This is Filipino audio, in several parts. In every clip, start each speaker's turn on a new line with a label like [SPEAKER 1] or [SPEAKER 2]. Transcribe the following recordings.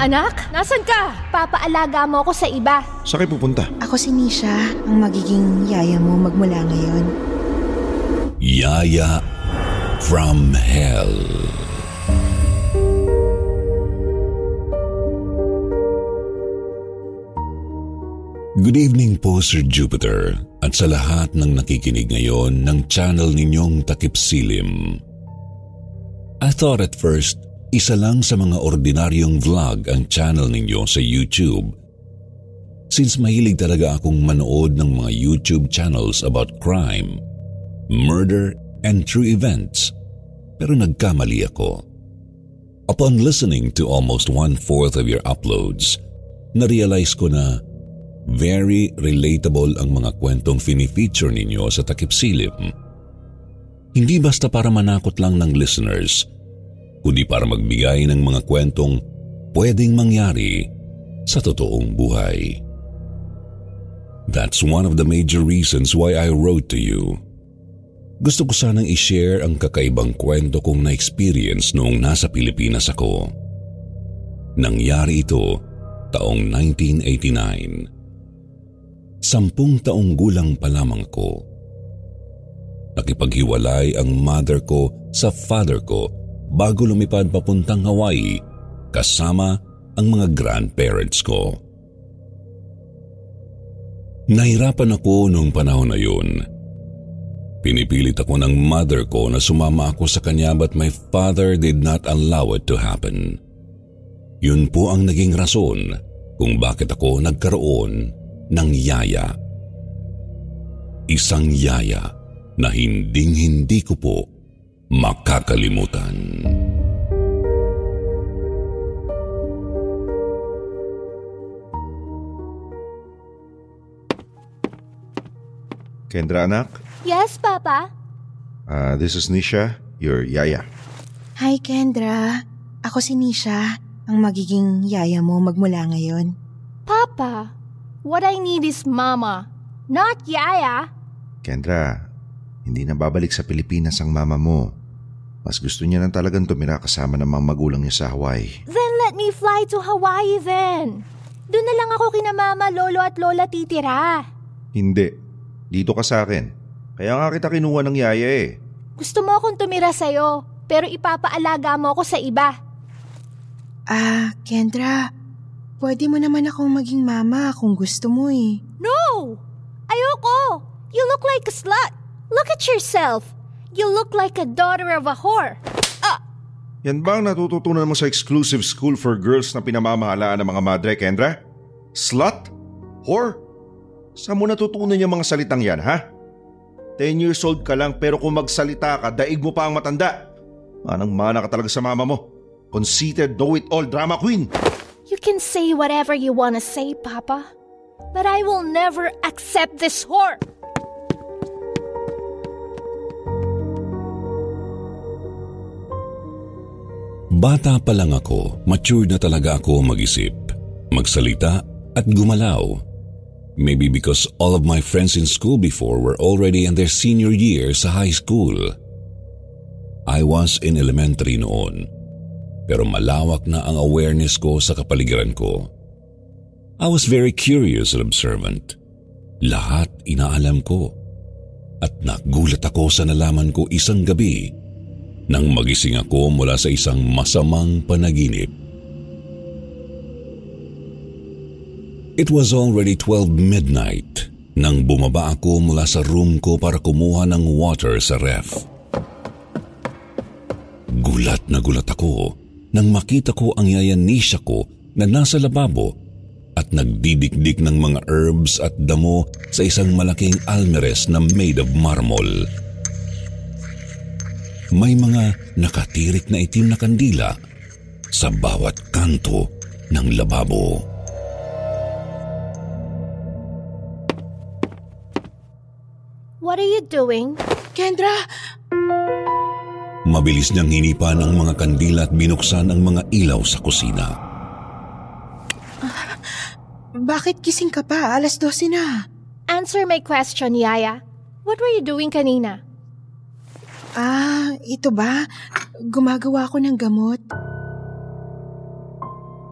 [SPEAKER 1] Anak, nasan ka? Papaalaga mo ako sa iba.
[SPEAKER 2] Saan kayo pupunta?
[SPEAKER 3] Ako si Nisha, ang magiging yaya mo magmula ngayon.
[SPEAKER 4] Yaya from Hell. Good evening po Sir Jupiter at sa lahat ng nakikinig ngayon ng channel ninyong Takip Silim. I thought at first isa lang sa mga ordinaryong vlog ang channel ninyo sa YouTube. Since mahilig talaga akong manood ng mga YouTube channels about crime, murder, and true events, pero nagkamali ako. Upon listening to almost one-fourth of your uploads, na-realize ko na very relatable ang mga kwentong fini-feature ninyo sa Takip Silim. Hindi basta para manakot lang ng listeners, kundi para magbigay ng mga kwentong pwedeng mangyari sa totoong buhay. That's one of the major reasons why I wrote to you. Gusto ko sanang i-share ang kakaibang kwento kong na-experience noong nasa Pilipinas ako. Nangyari ito taong 1989. Sampung taong gulang pa lamang ko. Nakipaghiwalay ang mother ko sa father ko bago lumipad papuntang Hawaii kasama ang mga grandparents ko. Nahirapan ako noong panahon na yun. Pinipilit ako ng mother ko na sumama ako sa kanya but my father did not allow it to happen. Yun po ang naging rason kung bakit ako nagkaroon ng yaya. Isang yaya na hinding-hindi ko po makakalimutan.
[SPEAKER 2] Kendra, anak?
[SPEAKER 1] Yes, Papa?
[SPEAKER 2] Uh, this is Nisha, your yaya.
[SPEAKER 3] Hi, Kendra. Ako si Nisha, ang magiging yaya mo magmula ngayon.
[SPEAKER 1] Papa, what I need is Mama, not Yaya.
[SPEAKER 2] Kendra, hindi na babalik sa Pilipinas ang mama mo. Mas gusto niya nang talagang tumira kasama ng mga magulang niya sa Hawaii.
[SPEAKER 1] Then let me fly to Hawaii then. Doon na lang ako kina Mama, Lolo at Lola titira.
[SPEAKER 2] Hindi. Dito ka sa akin. Kaya nga kita kinuha ng yaya eh.
[SPEAKER 1] Gusto mo akong tumira sa'yo, pero ipapaalaga mo ako sa iba.
[SPEAKER 3] Ah, Kendra, pwede mo naman akong maging mama kung gusto mo eh.
[SPEAKER 1] No! Ayoko! You look like a slut. Look at yourself. You look like a daughter of a whore. Ah!
[SPEAKER 2] Yan ba ang natututunan mo sa exclusive school for girls na pinamamahalaan ng mga madre, Kendra? Slut? Whore? Saan mo natutunan yung mga salitang yan, ha? 10 years old ka lang pero kung magsalita ka, daig mo pa ang matanda. Manang-mana ka talaga sa mama mo. Conceited, know-it-all drama queen.
[SPEAKER 1] You can say whatever you want to say, Papa. But I will never accept this whore.
[SPEAKER 4] Bata pa lang ako, mature na talaga ako mag-isip, magsalita at gumalaw. Maybe because all of my friends in school before were already in their senior year sa high school. I was in elementary noon, pero malawak na ang awareness ko sa kapaligiran ko. I was very curious and observant. Lahat inaalam ko. At nagulat ako sa nalaman ko isang gabi nang magising ako mula sa isang masamang panaginip. It was already 12 midnight nang bumaba ako mula sa room ko para kumuha ng water sa ref. Gulat na gulat ako nang makita ko ang yayanisya ko na nasa lababo at nagdidikdik ng mga herbs at damo sa isang malaking almeres na made of marmol. May mga nakatirik na itim na kandila sa bawat kanto ng lababo.
[SPEAKER 1] What are you doing?
[SPEAKER 3] Kendra!
[SPEAKER 4] Mabilis niyang hinipan ang mga kandila at binuksan ang mga ilaw sa kusina.
[SPEAKER 3] Bakit gising ka pa? Alas 12 na.
[SPEAKER 1] Answer my question, Yaya. What were you doing kanina?
[SPEAKER 3] Ah, ito ba? Gumagawa ako ng gamot.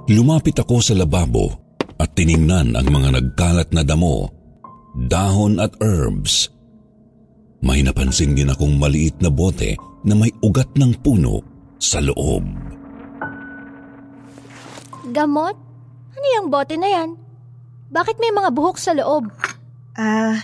[SPEAKER 4] Lumapit ako sa lababo at tiningnan ang mga nagkalat na damo, dahon at herbs. May napansin din akong maliit na bote na may ugat ng puno sa loob.
[SPEAKER 1] Gamot? Ano yung bote na yan? Bakit may mga buhok sa loob?
[SPEAKER 3] Ah,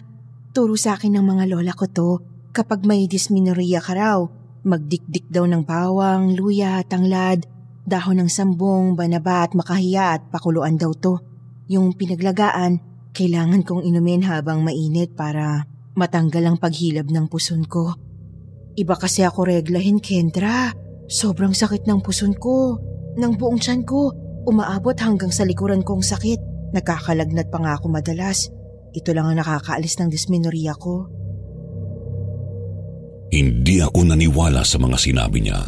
[SPEAKER 3] turo sa akin ng mga lola ko to. Kapag may dysmenorrhea ka raw, magdikdik daw ng bawang, luya, tanglad, dahon ng sambong, banaba at makahiya at pakuluan daw to. Yung pinaglagaan, kailangan kong inumin habang mainit para matanggal ang paghilab ng puson ko. Iba kasi ako reglahin, Kendra. Sobrang sakit ng puson ko. Ng buong tiyan ko, umaabot hanggang sa likuran kong sakit. Nakakalagnat pa nga ako madalas. Ito lang ang nakakaalis ng dysmenorrhea ko.
[SPEAKER 4] Hindi ako naniwala sa mga sinabi niya.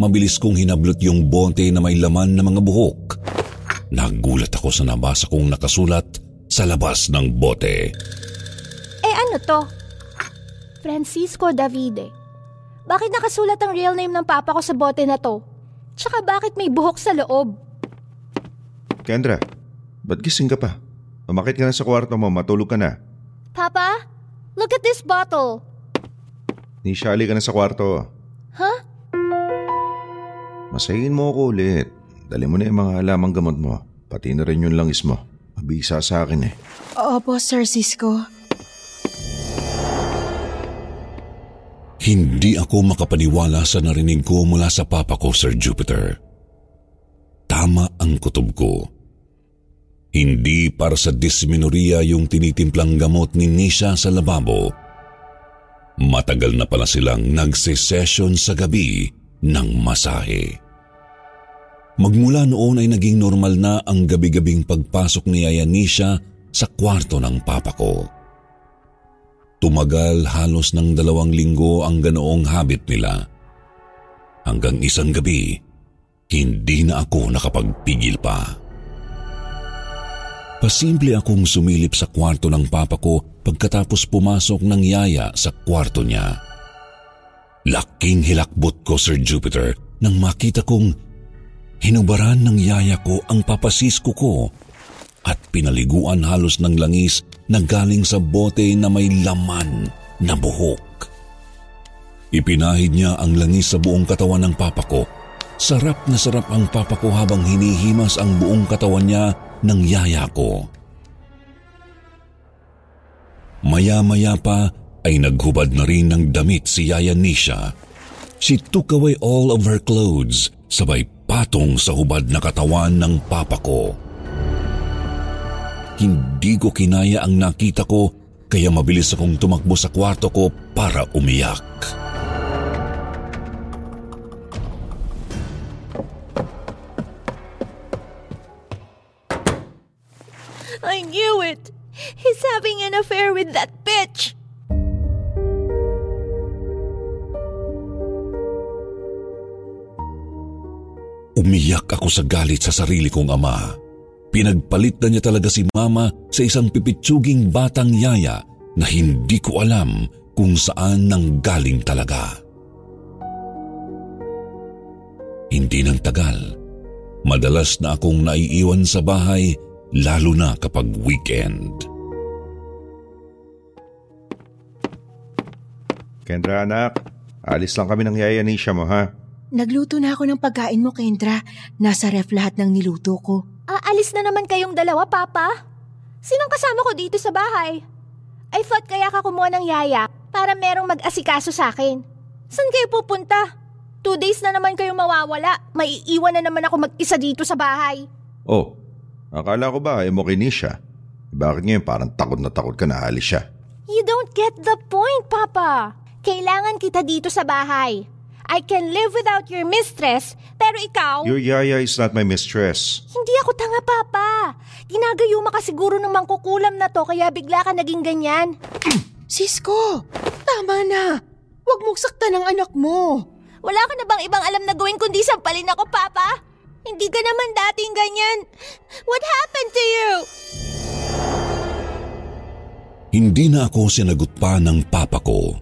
[SPEAKER 4] Mabilis kong hinablot yung bote na may laman na mga buhok. Nagulat ako sa nabasa kong nakasulat sa labas ng bote.
[SPEAKER 1] Eh ano to? Francisco Davide. Bakit nakasulat ang real name ng papa ko sa bote na to? Tsaka bakit may buhok sa loob?
[SPEAKER 2] Kendra, ba't gising ka pa? Umakit ka na sa kwarto mo, matulog ka na.
[SPEAKER 1] Papa, look at this bottle.
[SPEAKER 2] Nisha, ali ka na sa kwarto.
[SPEAKER 1] Huh?
[SPEAKER 2] Masayin mo ako ulit. Dali mo na yung mga halamang gamot mo. Pati na rin yung langis mo. Mabisa sa akin eh.
[SPEAKER 3] Opo, Sir Cisco.
[SPEAKER 4] Hindi ako makapaniwala sa narinig ko mula sa papa ko, Sir Jupiter. Tama ang kutob ko. Hindi para sa dysmenorrhea yung tinitimplang gamot ni Nisha sa lababo. Matagal na pala silang nagse-session sa gabi ng masahe. Magmula noon ay naging normal na ang gabi-gabing pagpasok ni Yaya Nisha sa kwarto ng papa ko. Tumagal halos ng dalawang linggo ang ganoong habit nila. Hanggang isang gabi, hindi na ako nakapagpigil pa. Pasimple akong sumilip sa kwarto ng papa ko pagkatapos pumasok ng yaya sa kwarto niya. Laking hilakbot ko, Sir Jupiter, nang makita kong hinubaran ng yaya ko ang papasisko ko at pinaliguan halos ng langis na galing sa bote na may laman na buhok. Ipinahid niya ang langis sa buong katawan ng papa ko. Sarap na sarap ang papa ko habang hinihimas ang buong katawan niya ng yaya ko. Maya-maya pa ay naghubad na rin ng damit si Yaya Nisha. She took away all of her clothes, sabay patong sa hubad na katawan ng papa ko. Hindi ko kinaya ang nakita ko kaya mabilis akong tumakbo sa kwarto ko para umiyak.
[SPEAKER 1] I knew it! He's having an affair with that bitch!
[SPEAKER 4] Umiyak ako sa galit sa sarili kong ama. Pinagpalit na niya talaga si mama sa isang pipitsuging batang yaya na hindi ko alam kung saan nang galing talaga. Hindi nang tagal. Madalas na akong naiiwan sa bahay lalo na kapag weekend.
[SPEAKER 2] Kendra anak, alis lang kami ng yaya Nisha mo ha.
[SPEAKER 3] Nagluto na ako ng pagkain mo, Kendra. Nasa ref lahat ng niluto ko.
[SPEAKER 1] Aalis na naman kayong dalawa, Papa. Sinong kasama ko dito sa bahay? I thought kaya ka kumuha ng yaya para merong mag-asikaso sa akin. Saan kayo pupunta? Two days na naman kayong mawawala. Maiiwan na naman ako mag-isa dito sa bahay.
[SPEAKER 2] Oh, akala ko ba ay mo kay Nisha? Bakit ngayon parang takot na takot ka na alis siya?
[SPEAKER 1] You don't get the point, Papa. Kailangan kita dito sa bahay. I can live without your mistress, pero ikaw...
[SPEAKER 2] Your yaya is not my mistress.
[SPEAKER 1] Hindi ako tanga, Papa. Ginagayuma ka siguro ng mangkukulam na to kaya bigla ka naging ganyan.
[SPEAKER 3] Sisko, tama na. Huwag mong saktan ang anak mo.
[SPEAKER 1] Wala ka na bang ibang alam na gawin kundi sampalin ako, Papa? Hindi ka naman dating ganyan. What happened to you?
[SPEAKER 4] Hindi na ako sinagot pa ng papa ko.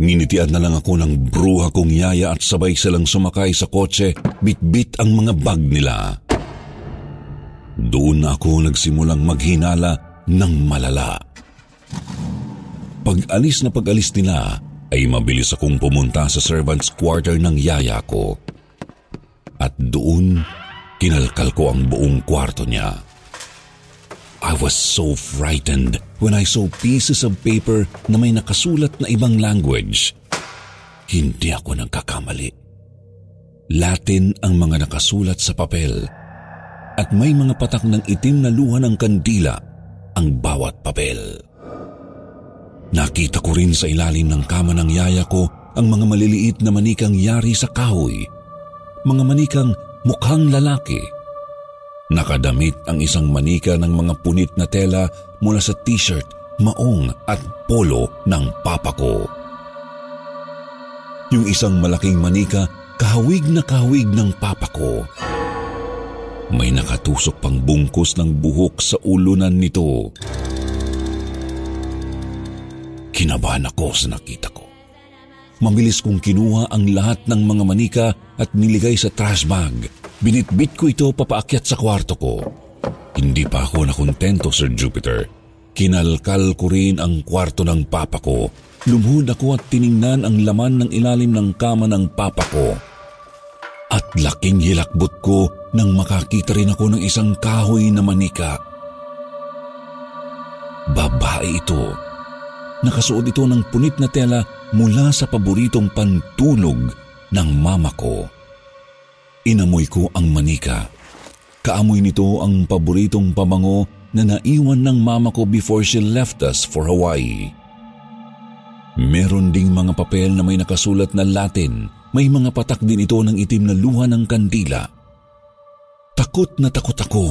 [SPEAKER 4] Ninitian na lang ako ng bruha kong yaya at sabay silang sumakay sa kotse, bit-bit ang mga bag nila. Doon ako nagsimulang maghinala ng malala. Pag-alis na pag-alis nila, ay mabilis akong pumunta sa servant's quarter ng yaya ko. At doon, kinalkal ko ang buong kwarto niya. I was so frightened when I saw pieces of paper na may nakasulat na ibang language. Hindi ako nagkakamali. Latin ang mga nakasulat sa papel at may mga patak ng itim na luha ng kandila ang bawat papel. Nakita ko rin sa ilalim ng kama ng yaya ko ang mga maliliit na manikang yari sa kahoy. Mga manikang mukhang lalaki Nakadamit ang isang manika ng mga punit na tela mula sa t-shirt, maong at polo ng papa ko. Yung isang malaking manika, kahawig na kahawig ng papa ko. May nakatusok pang bungkus ng buhok sa ulunan nito. Kinabahan ako sa nakita ko. Mabilis kong kinuha ang lahat ng mga manika at niligay sa trash bag Binitbit ko ito papaakyat sa kwarto ko. Hindi pa ako nakontento, Sir Jupiter. Kinalkal ko rin ang kwarto ng papa ko. Lumuhod ako at tiningnan ang laman ng ilalim ng kama ng papa ko. At laking hilakbot ko nang makakita rin ako ng isang kahoy na manika. Babae ito. Nakasuot ito ng punit na tela mula sa paboritong pantulog ng mama ko. Inamoy ko ang manika. Kaamoy nito ang paboritong pabango na naiwan ng mama ko before she left us for Hawaii. Meron ding mga papel na may nakasulat na Latin. May mga patak din ito ng itim na luha ng kandila. Takot na takot ako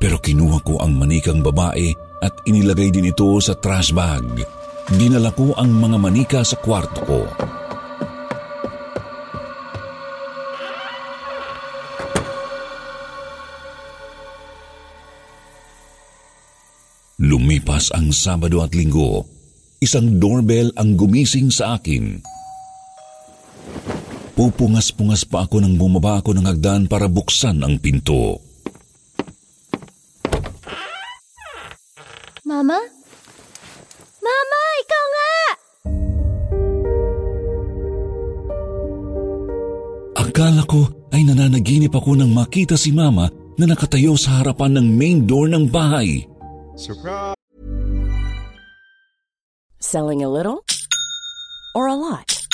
[SPEAKER 4] pero kinuha ko ang manikang babae at inilagay din ito sa trash bag. Dinala ko ang mga manika sa kwarto ko. Lumipas ang Sabado at Linggo. Isang doorbell ang gumising sa akin. Pupungas-pungas pa ako nang bumaba ako ng hagdan para buksan ang pinto.
[SPEAKER 1] Mama?
[SPEAKER 4] Akala ko ay nananaginip ako nang makita si Mama na nakatayo sa harapan ng main door ng bahay.
[SPEAKER 2] Surprise!
[SPEAKER 5] Selling a little or a lot?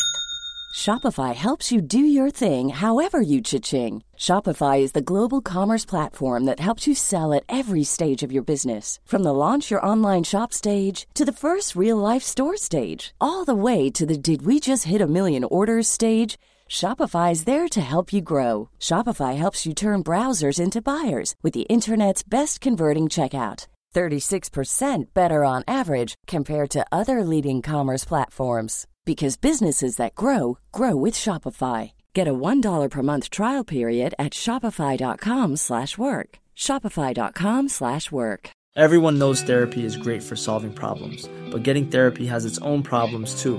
[SPEAKER 5] Shopify helps you do your thing however you cha-ching. Shopify is the global commerce platform that helps you sell at every stage of your business. From the launch your online shop stage to the first real life store stage, all the way to the did we just hit a million orders stage. Shopify is there to help you grow. Shopify helps you turn browsers into buyers with the internet's best converting checkout. 36% better on average compared to other leading commerce platforms because businesses that grow grow with Shopify. Get a $1 per month trial period at shopify.com/work. shopify.com/work.
[SPEAKER 6] Everyone knows therapy is great for solving problems, but getting therapy has its own problems too,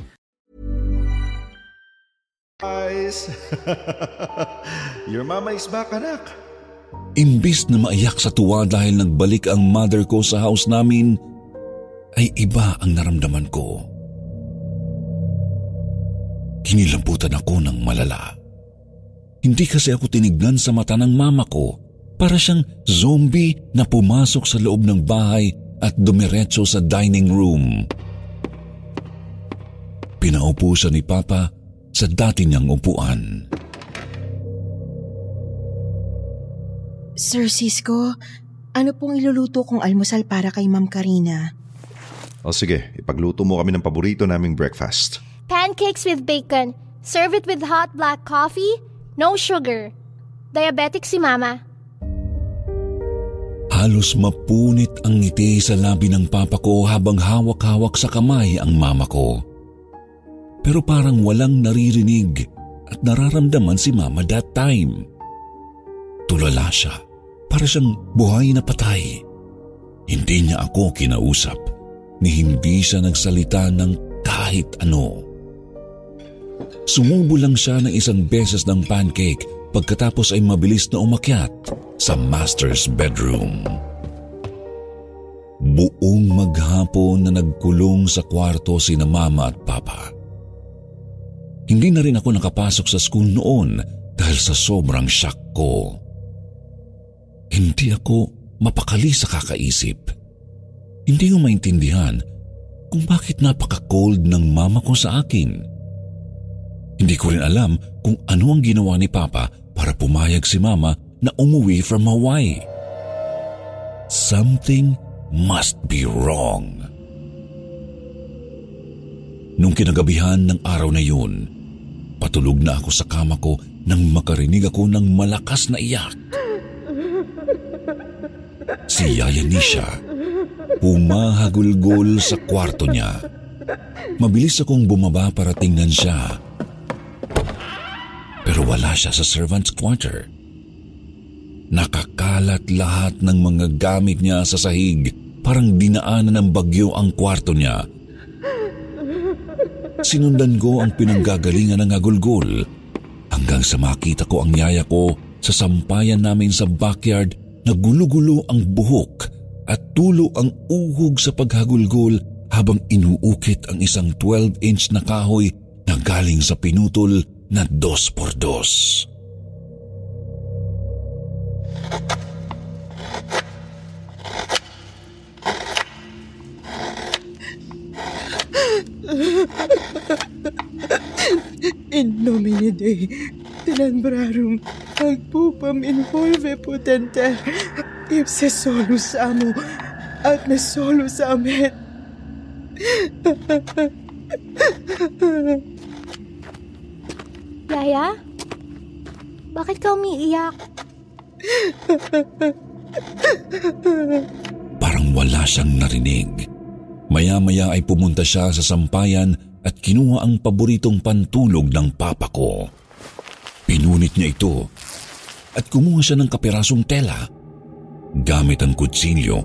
[SPEAKER 2] Guys! Your mama is back, anak.
[SPEAKER 4] Imbis na maiyak sa tuwa dahil nagbalik ang mother ko sa house namin, ay iba ang naramdaman ko. Kinilamputan ako ng malala. Hindi kasi ako tinignan sa mata ng mama ko, Para siyang zombie na pumasok sa loob ng bahay at dumiretso sa dining room. Pinaupo siya ni Papa sa dati niyang upuan.
[SPEAKER 3] Sir Cisco, ano pong iluluto kong almusal para kay Ma'am Karina?
[SPEAKER 2] O sige, ipagluto mo kami ng paborito naming breakfast.
[SPEAKER 1] Pancakes with bacon. Serve it with hot black coffee. No sugar. Diabetic si Mama.
[SPEAKER 4] Halos mapunit ang ngiti sa labi ng papa ko habang hawak-hawak sa kamay ang mama ko. Pero parang walang naririnig at nararamdaman si mama that time. Tulala siya. Para siyang buhay na patay. Hindi niya ako kinausap ni hindi siya nagsalita ng kahit ano. Sumubo lang siya ng isang beses ng pancake pagkatapos ay mabilis na umakyat sa master's bedroom. Buong maghapon na nagkulong sa kwarto sina mama at papa. Hindi na rin ako nakapasok sa school noon dahil sa sobrang shock ko. Hindi ako mapakali sa kakaisip. Hindi ko maintindihan kung bakit napaka-cold ng mama ko sa akin. Hindi ko rin alam kung ano ang ginawa ni Papa para pumayag si Mama na umuwi from Hawaii. Something must be wrong. Nung kinagabihan ng araw na yun, patulog na ako sa kama ko nang makarinig ako ng malakas na iyak. Si Yaya Nisha, humahagulgol sa kwarto niya. Mabilis akong bumaba para tingnan siya. Pero wala siya sa servant's quarter. Nakakalat lahat ng mga gamit niya sa sahig, parang dinaanan ng bagyo ang kwarto niya. Sinundan ko ang pinanggagalingan ng agulgol hanggang sa makita ko ang yaya ko sa sampayan namin sa backyard na gulo-gulo ang buhok at tulo ang uhog sa paghagulgol habang inuukit ang isang 12-inch na kahoy na galing sa pinutol na dos por dos.
[SPEAKER 3] In nomine Dei, tinanbrarum, agpupam in volve potente, ipse solus amo, at me solus amet.
[SPEAKER 1] Yaya? Bakit ka umiiyak?
[SPEAKER 4] Parang wala siyang narinig. Maya-maya ay pumunta siya sa sampayan at kinuha ang paboritong pantulog ng papa ko. Pinunit niya ito at kumuha siya ng kapirasong tela. Gamit ang kutsilyo,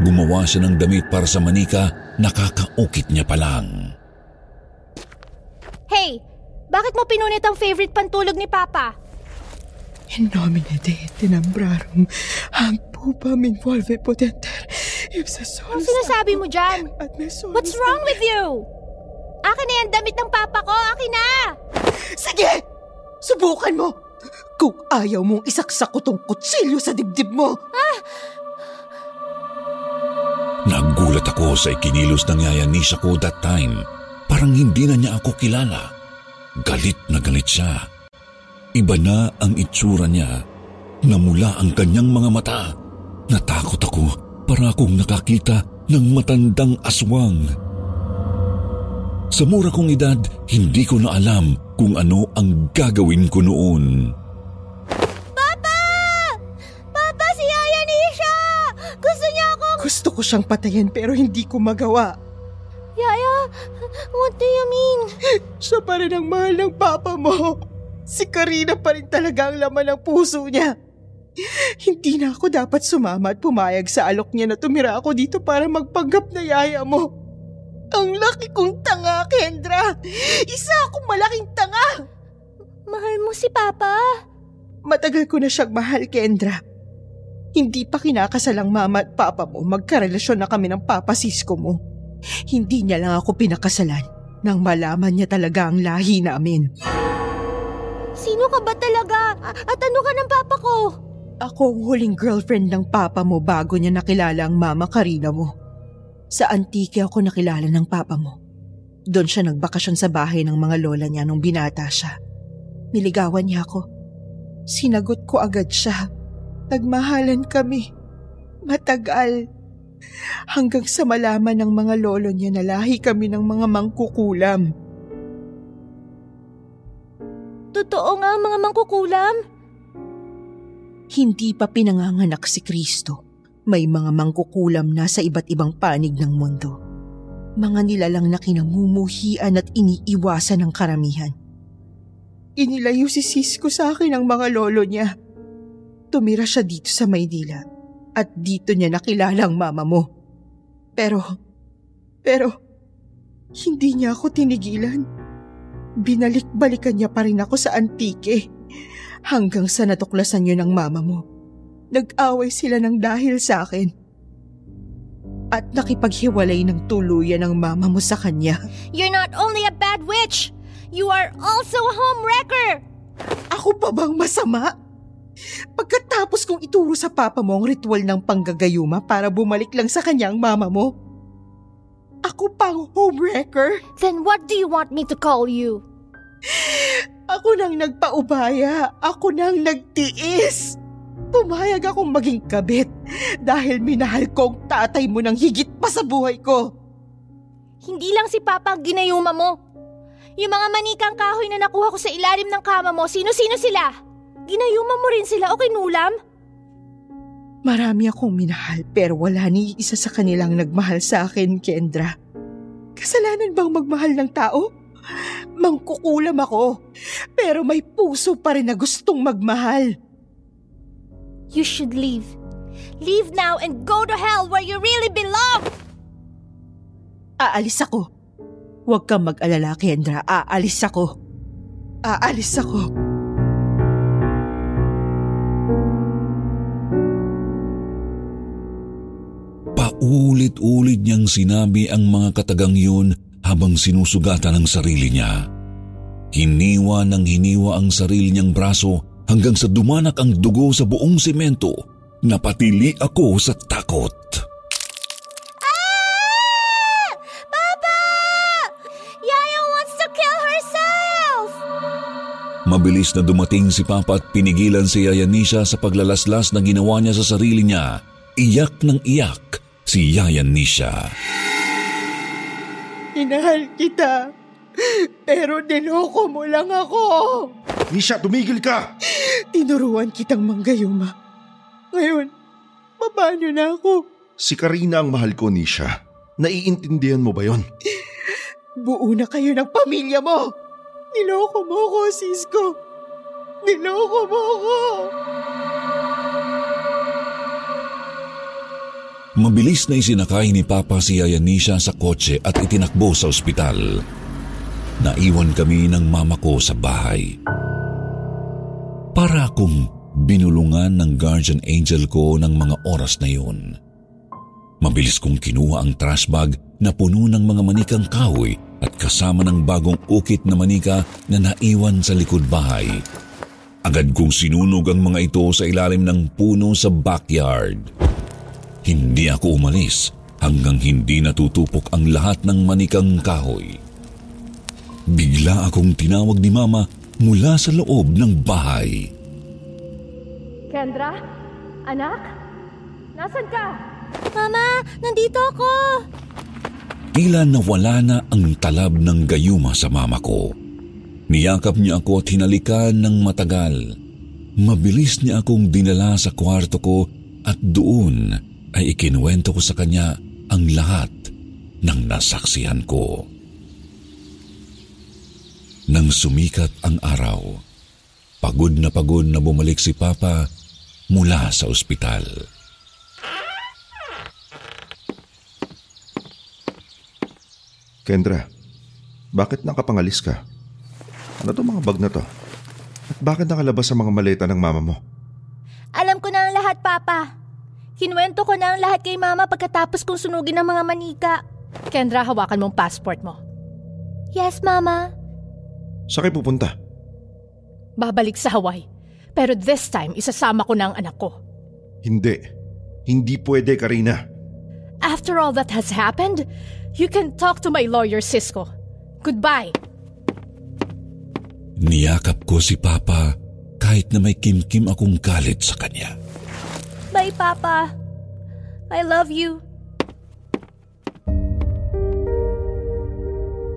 [SPEAKER 4] gumawa siya ng damit para sa manika, nakakaukit niya pa lang.
[SPEAKER 1] Hey! Bakit mo pinunit ang favorite pantulog ni Papa?
[SPEAKER 3] In nomine Dei, tinanbrarum, agpupam in volve potente, solus
[SPEAKER 1] sinasabi mo dyan?
[SPEAKER 3] at me solus
[SPEAKER 1] What's wrong with you? Akin na yung damit ng Papa ko! Akin na!
[SPEAKER 3] Sige! Subukan mo! Kung ayaw mong isaksak ko tong kutsilyo sa dibdib mo!
[SPEAKER 4] Nagulat ako sa ikinilos ng yaya Nisha ko that time. Parang hindi na niya ako kilala. Galit na galit siya. Iba na ang itsura niya. Namula ang kanyang mga mata. Natakot ako para akong nakakita ng matandang aswang. Sa mura kong edad, hindi ko na alam kung ano ang gagawin ko noon.
[SPEAKER 1] Papa! Papa, si Yaya Nisha! Gusto niya akong...
[SPEAKER 3] Gusto ko siyang patayin pero hindi ko magawa.
[SPEAKER 1] Yaya, what do you mean?
[SPEAKER 3] Siya pa rin ang mahal ng papa mo. Si Karina pa rin talaga ang laman ng puso niya. Hindi na ako dapat sumama at pumayag sa alok niya na tumira ako dito para magpanggap na yaya mo. Ang laki kong tanga, Kendra! Isa akong malaking tanga!
[SPEAKER 1] Mahal mo si Papa?
[SPEAKER 3] Matagal ko na siyang mahal, Kendra. Hindi pa kinakasal ang mama at papa mo, magkarelasyon na kami ng papa Cisco mo. Hindi niya lang ako pinakasalan nang malaman niya talaga ang lahi namin.
[SPEAKER 1] Sino ka ba talaga? At ano ka ng papa ko?
[SPEAKER 3] Ako ang huling girlfriend ng papa mo bago niya nakilala ang mama Karina mo. Sa Antique ako nakilala ng papa mo. Doon siya nagbakasyon sa bahay ng mga lola niya nung binata siya. Niligawan niya ako. Sinagot ko agad siya. Nagmahalan kami. Matagal. Hanggang sa malaman ng mga lolo niya na lahi kami ng mga mangkukulam.
[SPEAKER 1] Totoo nga mga mangkukulam?
[SPEAKER 3] Hindi pa pinanganganak si Kristo. May mga mangkukulam na sa iba't ibang panig ng mundo. Mga nilalang na kinamumuhian at iniiwasan ng karamihan. Inilayo si Cisco sa akin ng mga lolo niya. Tumira siya dito sa Maynila at dito niya nakilala ang mama mo. Pero, pero, hindi niya ako tinigilan. Binalik-balikan niya pa rin ako sa antike hanggang sa natuklasan niyo ng mama mo. Nag-away sila ng dahil sa akin. At nakipaghiwalay ng tuluyan ng mama mo sa kanya.
[SPEAKER 1] You're not only a bad witch, you are also a homewrecker!
[SPEAKER 3] Ako pa bang masama? Pagkatapos kong ituro sa papa mo ang ritual ng panggagayuma para bumalik lang sa kanya ang mama mo, ako pang homewrecker?
[SPEAKER 1] Then what do you want me to call you?
[SPEAKER 3] Ako nang nagpaubaya. Ako nang nagtiis. Pumayag akong maging kabit dahil minahal ko ang tatay mo ng higit pa sa buhay ko.
[SPEAKER 1] Hindi lang si Papa ang ginayuma mo. Yung mga manikang kahoy na nakuha ko sa ilalim ng kama mo, sino-sino sila? Ginayuma mo rin sila o kinulam?
[SPEAKER 3] Marami akong minahal pero wala ni isa sa kanilang nagmahal sa akin, Kendra. Kasalanan bang magmahal ng tao? Mangkukulam ako, pero may puso pa rin na gustong magmahal.
[SPEAKER 1] You should leave. Leave now and go to hell where you really belong!
[SPEAKER 3] Aalis ako. Huwag kang mag-alala, Kendra. Aalis ako. Aalis ako.
[SPEAKER 4] Paulit-ulit niyang sinabi ang mga katagang yun habang sinusugatan ang sarili niya. Hiniwa ng hiniwa ang sarili niyang braso hanggang sa dumanak ang dugo sa buong simento. Napatili ako sa takot.
[SPEAKER 1] Ah! Papa! Yaya wants to kill herself!
[SPEAKER 4] Mabilis na dumating si Papa at pinigilan si Yaya Nisha sa paglalaslas na ginawa niya sa sarili niya. Iyak ng iyak si Yaya Nisha.
[SPEAKER 3] Inahal kita. Pero niloko mo lang ako.
[SPEAKER 2] Nisha, tumigil ka!
[SPEAKER 3] Tinuruan kitang manggayuma. Ngayon, paano na ako?
[SPEAKER 2] Si Karina ang mahal ko, Nisha. Naiintindihan mo ba yon?
[SPEAKER 3] Buo na kayo ng pamilya mo. Niloko mo ako, Cisco. Niloko mo ako.
[SPEAKER 4] Mabilis na isinakay ni Papa si Yaya Nisha sa kotse at itinakbo sa ospital. Naiwan kami ng mama ko sa bahay. Para akong binulungan ng guardian angel ko ng mga oras na yun. Mabilis kong kinuha ang trash bag na puno ng mga manikang kahoy at kasama ng bagong ukit na manika na naiwan sa likod bahay. Agad kong sinunog ang mga ito sa ilalim ng puno sa backyard. Hindi ako umalis hanggang hindi natutupok ang lahat ng manikang kahoy. Bigla akong tinawag ni Mama mula sa loob ng bahay.
[SPEAKER 1] Kendra? Anak? Nasaan ka? Mama, nandito ako!
[SPEAKER 4] Tila nawala na ang talab ng gayuma sa mama ko. Niyakap niya ako at hinalikan ng matagal. Mabilis niya akong dinala sa kwarto ko at doon ay ikinuwento ko sa kanya ang lahat ng nasaksihan ko. Nang sumikat ang araw, pagod na pagod na bumalik si Papa mula sa ospital.
[SPEAKER 2] Kendra, bakit nakapangalis ka? Ano to mga bag na to? At bakit nakalabas sa mga maleta ng mama mo?
[SPEAKER 1] Alam ko na ang lahat, Papa. Kinuwento ko na ang lahat kay Mama pagkatapos kong sunugin ng mga manika. Kendra, hawakan mong passport mo. Yes, Mama.
[SPEAKER 2] Sa kayo pupunta?
[SPEAKER 1] Babalik sa Hawaii. Pero this time, isasama ko na ang anak ko.
[SPEAKER 2] Hindi. Hindi pwede, Karina.
[SPEAKER 1] After all that has happened, you can talk to my lawyer, Cisco. Goodbye.
[SPEAKER 4] Niyakap ko si Papa kahit na may kimkim akong galit sa kanya.
[SPEAKER 1] Bye, Papa. I love you.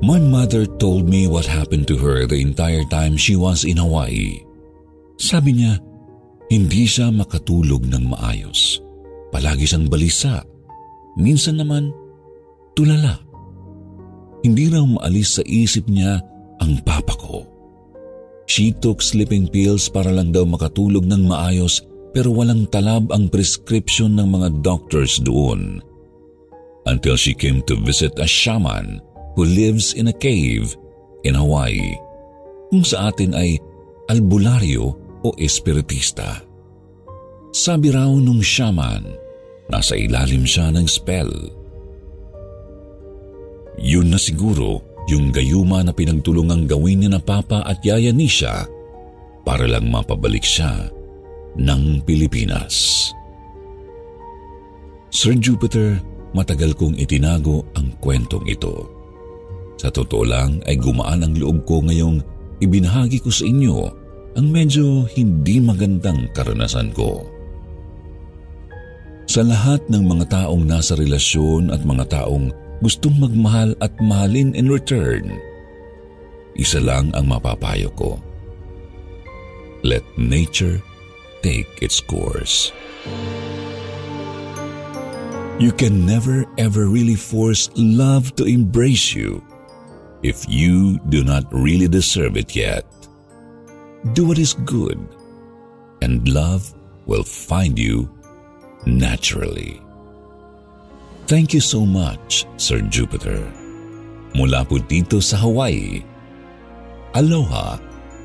[SPEAKER 4] My mother told me what happened to her the entire time she was in Hawaii. Sabi niya, hindi siya makatulog ng maayos. Palagi siyang balisa. Minsan naman, tulala. Hindi raw maalis sa isip niya ang papa ko. She took sleeping pills para lang daw makatulog ng maayos pero walang talab ang prescription ng mga doctors doon. Until she came to visit a shaman who lives in a cave in Hawaii, kung sa atin ay albularyo o espiritista. Sabi raw nung shaman, nasa ilalim siya ng spell. Yun na siguro yung gayuma na pinagtulungang gawin ni na Papa at Yaya Nisha para lang mapabalik siya ng Pilipinas. Sir Jupiter, matagal kong itinago ang kwentong ito. Sa totoo lang ay gumaan ang loob ko ngayong ibinahagi ko sa inyo ang medyo hindi magandang karanasan ko. Sa lahat ng mga taong nasa relasyon at mga taong gustong magmahal at mahalin in return, isa lang ang mapapayo ko. Let nature take its course. You can never ever really force love to embrace you if you do not really deserve it yet. Do what is good, and love will find you naturally. Thank you so much, Sir Jupiter. Mula po dito sa Hawaii. Aloha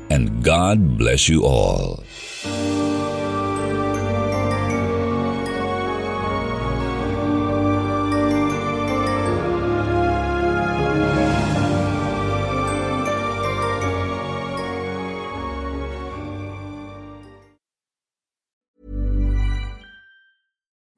[SPEAKER 4] and God bless you all.